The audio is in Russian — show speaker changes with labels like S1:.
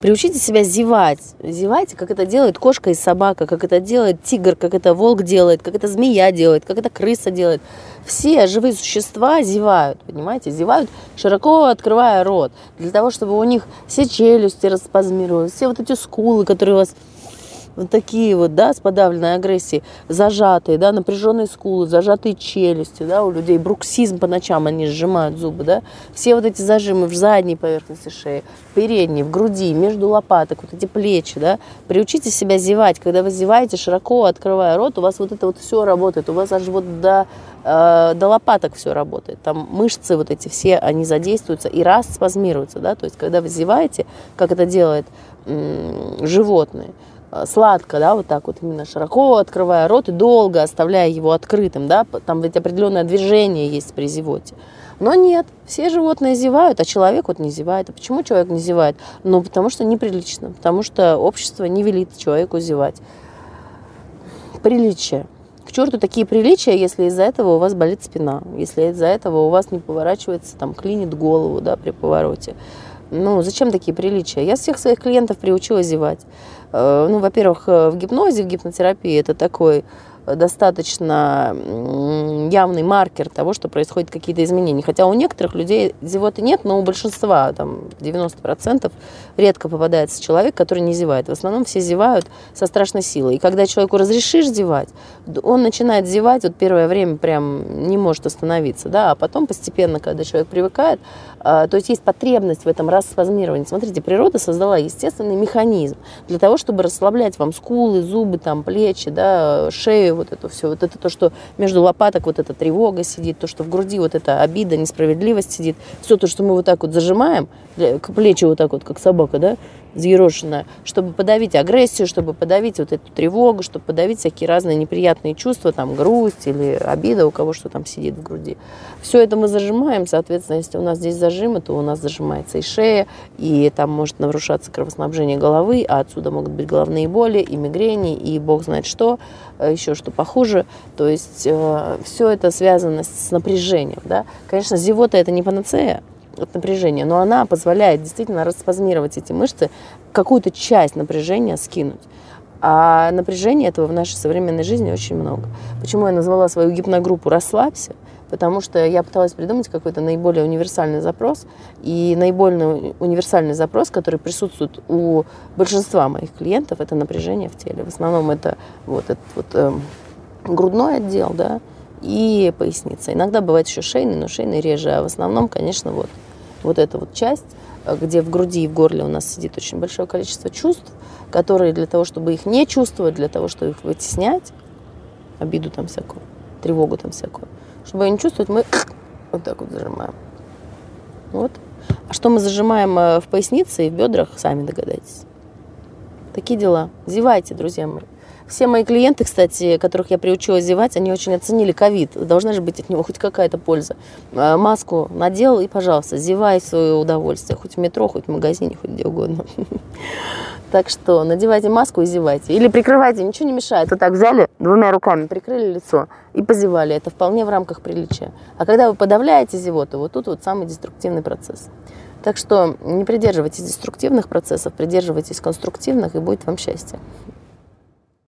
S1: Приучите себя зевать. Зевайте, как это делает кошка и собака, как это делает тигр, как это волк делает, как это змея делает, как это крыса делает. Все живые существа зевают, понимаете? Зевают, широко открывая рот, для того, чтобы у них все челюсти распазмировались, все вот эти скулы, которые у вас вот такие вот, да, с подавленной агрессией, зажатые, да, напряженные скулы, зажатые челюсти, да, у людей бруксизм по ночам, они сжимают зубы, да, все вот эти зажимы в задней поверхности шеи, в передней, в груди, между лопаток, вот эти плечи, да, приучите себя зевать, когда вы зеваете, широко открывая рот, у вас вот это вот все работает, у вас аж вот до, э, до лопаток все работает, там мышцы вот эти все, они задействуются и раз спазмируются, да, то есть когда вы зеваете, как это делает м- животные, сладко, да, вот так вот именно широко открывая рот и долго оставляя его открытым, да, там ведь определенное движение есть при зевоте. Но нет, все животные зевают, а человек вот не зевает. А почему человек не зевает? Ну, потому что неприлично, потому что общество не велит человеку зевать. Приличие. К черту такие приличия, если из-за этого у вас болит спина, если из-за этого у вас не поворачивается, там, клинит голову, да, при повороте. Ну, зачем такие приличия? Я всех своих клиентов приучила зевать. Э, ну, во-первых, э, в гипнозе, в гипнотерапии это такой достаточно явный маркер того, что происходят какие-то изменения. Хотя у некоторых людей зевоты нет, но у большинства, там 90%, редко попадается человек, который не зевает. В основном все зевают со страшной силой. И когда человеку разрешишь зевать, он начинает зевать, вот первое время прям не может остановиться, да, а потом постепенно, когда человек привыкает, а, то есть есть потребность в этом распазмировании. Смотрите, природа создала естественный механизм для того, чтобы расслаблять вам скулы, зубы, там, плечи, да, шею, вот это все. Вот это то, что между лопаток вот эта тревога сидит, то, что в груди вот эта обида, несправедливость сидит. Все то, что мы вот так вот зажимаем, плечи вот так вот, как собака, да, взъерошенная, чтобы подавить агрессию, чтобы подавить вот эту тревогу, чтобы подавить всякие разные неприятные чувства, там, грусть или обида, у кого что там сидит в груди. Все это мы зажимаем, соответственно, если у нас здесь зажимы, то у нас зажимается и шея, и там может нарушаться кровоснабжение головы, а отсюда могут быть головные боли, и мигрени, и бог знает что, э, еще что похуже. То есть э, все это связано с напряжением. Да? Конечно, зевота это не панацея, от напряжения, но она позволяет действительно распазмировать эти мышцы, какую-то часть напряжения скинуть. А напряжения этого в нашей современной жизни очень много. Почему я назвала свою гипногруппу «Расслабься»? Потому что я пыталась придумать какой-то наиболее универсальный запрос. И наиболее универсальный запрос, который присутствует у большинства моих клиентов, это напряжение в теле. В основном это вот этот вот э, грудной отдел, да, и поясница. Иногда бывает еще шейный, но шейный реже. А в основном, конечно, вот вот эта вот часть, где в груди и в горле у нас сидит очень большое количество чувств, которые для того, чтобы их не чувствовать, для того, чтобы их вытеснять, обиду там всякую, тревогу там всякую, чтобы ее не чувствовать, мы вот так вот зажимаем. Вот. А что мы зажимаем э, в пояснице и в бедрах, сами догадайтесь. Такие дела. Зевайте, друзья мои. Все мои клиенты, кстати, которых я приучила зевать, они очень оценили ковид. Должна же быть от него хоть какая-то польза. А, маску надел и, пожалуйста, зевай свое удовольствие. Хоть в метро, хоть в магазине, хоть где угодно. Так что надевайте маску и зевайте. Или прикрывайте, ничего не мешает. Вот так взяли, двумя руками прикрыли лицо и позевали. Это вполне в рамках приличия. А когда вы подавляете зевоту, вот тут вот самый деструктивный процесс. Так что не придерживайтесь деструктивных процессов, придерживайтесь конструктивных, и будет вам счастье.